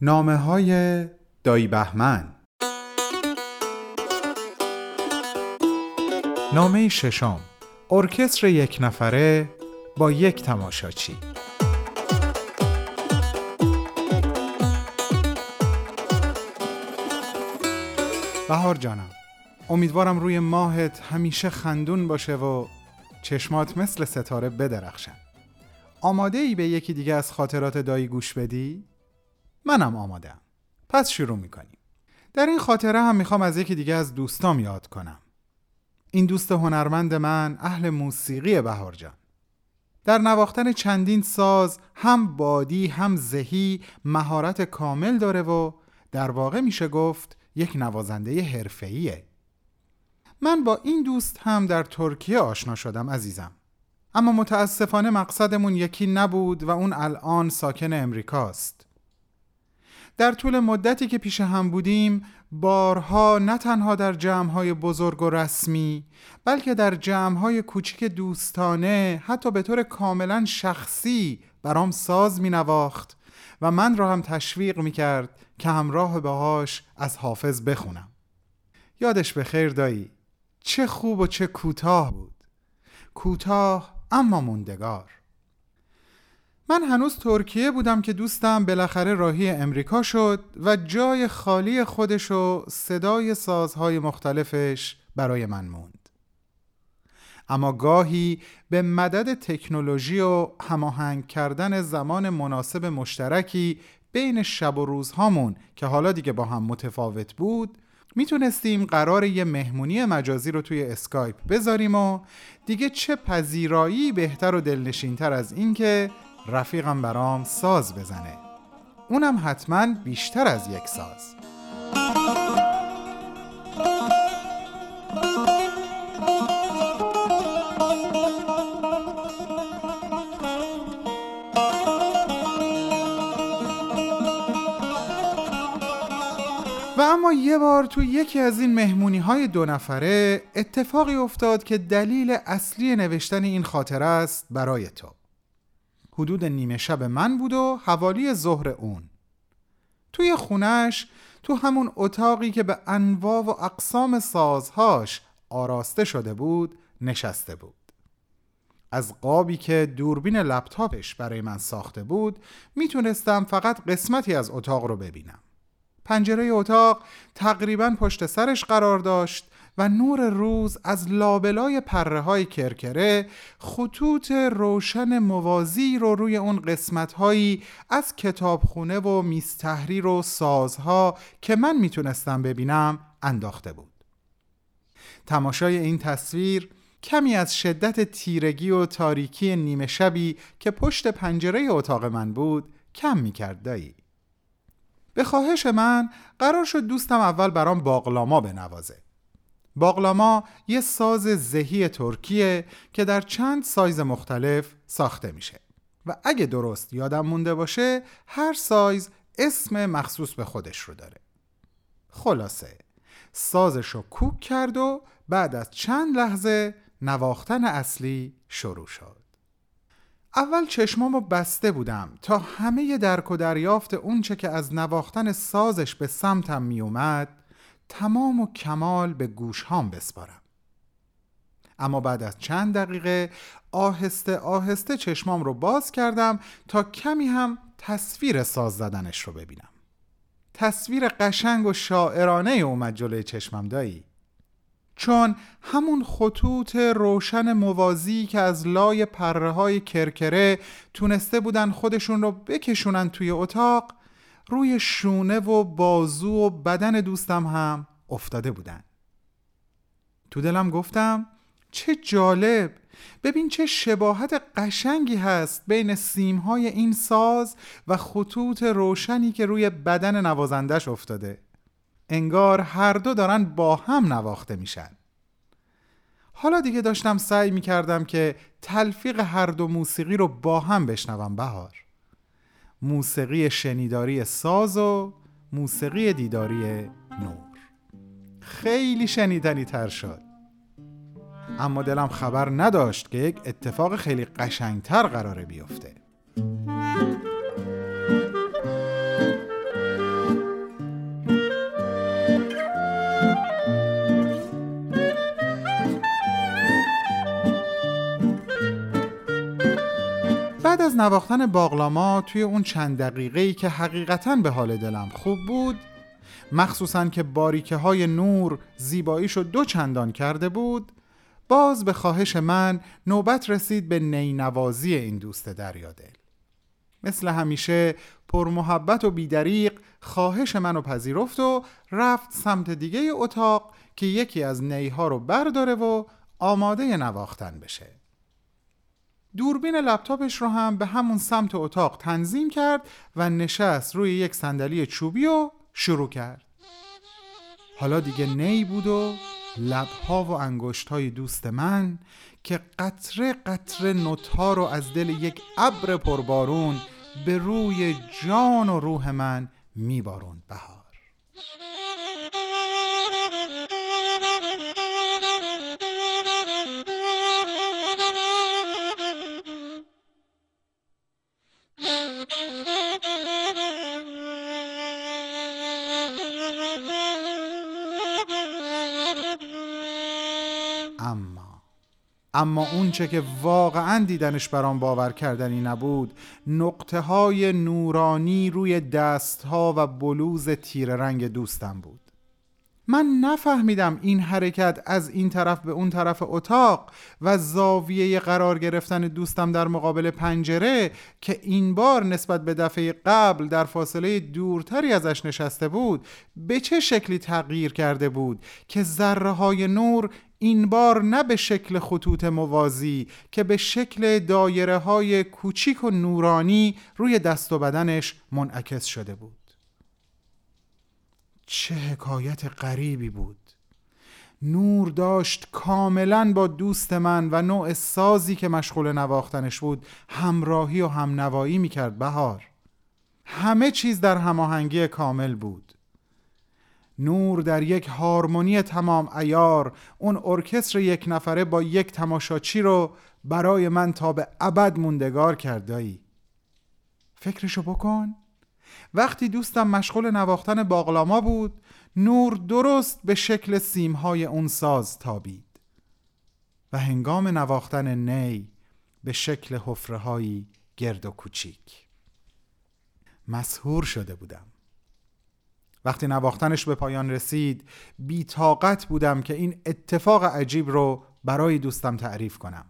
نامه های دایی بهمن. نامه ششم. ارکستر یک نفره با یک تماشاچی. بهار جانم امیدوارم روی ماهت همیشه خندون باشه و چشمات مثل ستاره بدرخشن. آماده ای به یکی دیگه از خاطرات دایی گوش بدی؟ منم آمادم پس شروع می‌کنیم در این خاطره هم می‌خوام از یکی دیگه از دوستام یاد کنم این دوست هنرمند من اهل موسیقی بهار جان در نواختن چندین ساز هم بادی هم زهی مهارت کامل داره و در واقع میشه گفت یک نوازنده حرفه‌ایه. من با این دوست هم در ترکیه آشنا شدم عزیزم. اما متاسفانه مقصدمون یکی نبود و اون الان ساکن امریکاست. در طول مدتی که پیش هم بودیم بارها نه تنها در جمعهای بزرگ و رسمی بلکه در جمعهای کوچیک دوستانه حتی به طور کاملا شخصی برام ساز می نواخت و من را هم تشویق می کرد که همراه باهاش از حافظ بخونم. یادش به خیر دایی چه خوب و چه کوتاه بود. کوتاه اما موندگار. من هنوز ترکیه بودم که دوستم بالاخره راهی امریکا شد و جای خالی خودش و صدای سازهای مختلفش برای من موند. اما گاهی به مدد تکنولوژی و هماهنگ کردن زمان مناسب مشترکی بین شب و روزهامون که حالا دیگه با هم متفاوت بود می‌تونستیم قرار یه مهمونی مجازی رو توی اسکایپ بذاریم و دیگه چه پذیرایی بهتر و دلنشینتر از این که رفیقم برام ساز بزنه. اونم حتما بیشتر از یک ساز. و اما یه بار تو یکی از این مهمونی های دو نفره اتفاقی افتاد که دلیل اصلی نوشتن این خاطره است برای تو. حدود نیمه شب من بود و حوالی ظهر اون. توی خونش تو همون اتاقی که به انواع و اقسام سازهاش آراسته شده بود نشسته بود. از قابی که دوربین لپتاپش برای من ساخته بود می‌تونستم فقط قسمتی از اتاق رو ببینم. پنجره اتاق تقریبا پشت سرش قرار داشت و نور روز از لابلای پره های کرکره خطوط روشن موازی رو روی اون قسمت هایی از کتابخونه و میستحریر و سازها که من می‌تونستم ببینم انداخته بود. تماشای این تصویر کمی از شدت تیرگی و تاریکی نیمه شبی که پشت پنجره اتاق من بود کم می‌کرد دایی. به خواهش من قرار شد دوستم اول برام باقلاما بنوازه. باقلاما یه ساز زهی ترکیه که در چند سایز مختلف ساخته میشه و اگه درست یادم مونده باشه هر سایز اسم مخصوص به خودش رو داره. خلاصه سازش رو کوک کرد و بعد از چند لحظه نواختن اصلی شروع شد. اول چشمامو بسته بودم تا همه درک و دریافت اونچه که از نواختن سازش به سمتم میومد تمام و کمال به گوش هام بسپارم. اما بعد از چند دقیقه آهسته آهسته چشمام رو باز کردم تا کمی هم تصویر ساز زدنش رو ببینم. تصویر قشنگ و شاعرانه اومد جلوی چشمم دایی. چون همون خطوط روشن موازی که از لای پره های کرکره تونسته بودن خودشون رو بکشونن توی اتاق روی شونه و بازو و بدن دوستم هم افتاده بودن. تو دلم گفتم چه جالب! ببین چه شباهت قشنگی هست بین سیمهای این ساز و خطوط روشنی که روی بدن نوازندش افتاده. انگار هر دو دارن با هم نواخته میشن. حالا دیگه داشتم سعی می‌کردم که تلفیق هر دو موسیقی رو با هم بشنوم بهار. موسیقی شنیداری ساز و موسیقی دیداری نور. خیلی شنیدنی تر شد. اما دلم خبر نداشت که یک اتفاق خیلی قشنگتر قراره بیفته. نواختن باغلاما توی اون چند دقیقه ای که حقیقتا به حال دلم خوب بود مخصوصا که باریکه های نور زیباییشو دو چندان کرده بود باز به خواهش من نوبت رسید به نینوازی این دوست دریادل مثل همیشه پرمحبت و بیدریق خواهش منو پذیرفت و رفت سمت دیگه اتاق که یکی از نیها رو برداره و آماده نواختن بشه. دوربین لپتاپش رو هم به همون سمت اتاق تنظیم کرد و نشست روی یک صندلی چوبی و شروع کرد. حالا دیگه نی بود و لبها و انگشتهای دوست من که قطره قطره نوتها رو از دل یک ابر پربارون به روی جان و روح من میبارون بهار. اما اونچه که واقعا دیدنش برام باور کردنی نبود نقطه های نورانی روی دستها و بلوز تیر رنگ دوستم بود. من نفهمیدم این حرکت از این طرف به اون طرف اتاق و زاویه قرار گرفتن دوستم در مقابل پنجره که این بار نسبت به دفعه قبل در فاصله دورتری ازش نشسته بود به چه شکلی تغییر کرده بود که ذره های نور این بار نه به شکل خطوط موازی که به شکل دایره های کوچیک و نورانی روی دست و بدنش منعکس شده بود؟ چه حکایت غریبی بود. نور داشت کاملا با دوست من و نوع سازی که مشغول نواختنش بود همراهی و همنوایی می‌کرد بهار. همه چیز در هماهنگی کامل بود. نور در یک هارمونی تمام ایار اون ارکستر یک نفره با یک تماشاچی رو برای من تا به ابد موندگار کردایی فکرشو بکن. وقتی دوستم مشغول نواختن باقلاما بود نور درست به شکل سیمهای اون ساز تابید و هنگام نواختن نی به شکل حفره گرد و کوچیک. مسهور شده بودم. وقتی نواختنش به پایان رسید بی طاقت بودم که این اتفاق عجیب رو برای دوستم تعریف کنم.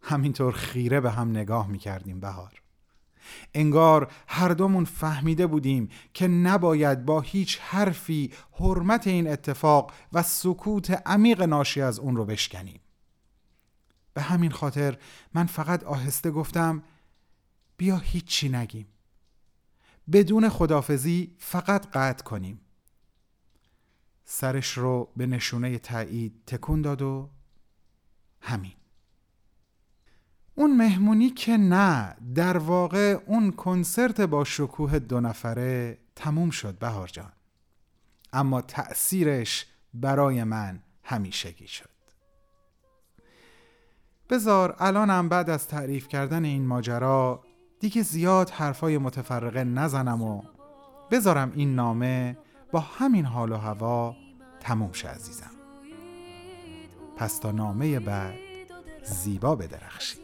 همینطور خیره به هم نگاه می کردیم بهار. انگار هر دومون فهمیده بودیم که نباید با هیچ حرفی حرمت این اتفاق و سکوت عمیق ناشی از اون رو بشکنیم. به همین خاطر من فقط آهسته گفتم بیا هیچی نگیم. بدون خدافزی فقط قطع کنیم. سرش رو به نشونه تایید تکون داد و همین. اون مهمونی که نه در واقع اون کنسرت با شکوه دو نفره تموم شد بهار جان. اما تأثیرش برای من همیشگی شد. بزار الانم بعد از تعریف کردن این ماجرا دیگه زیاد حرفای متفرقه نزنم و بذارم این نامه با همین حال و هوا تموم شه عزیزم. پس تا نامه بعد زیبا بدرخشی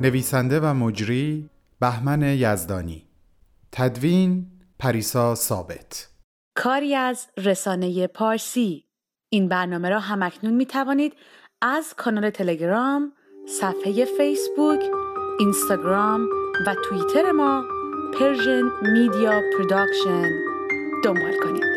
نویسنده و مجری بهمن یزدانی. تدوین پریسا ثابت. کاری از رسانه پارسی. این برنامه را هم‌اکنون می توانید از کانال تلگرام، صفحه فیسبوک، اینستاگرام و توییتر ما Persian Media Production دنبال کنید.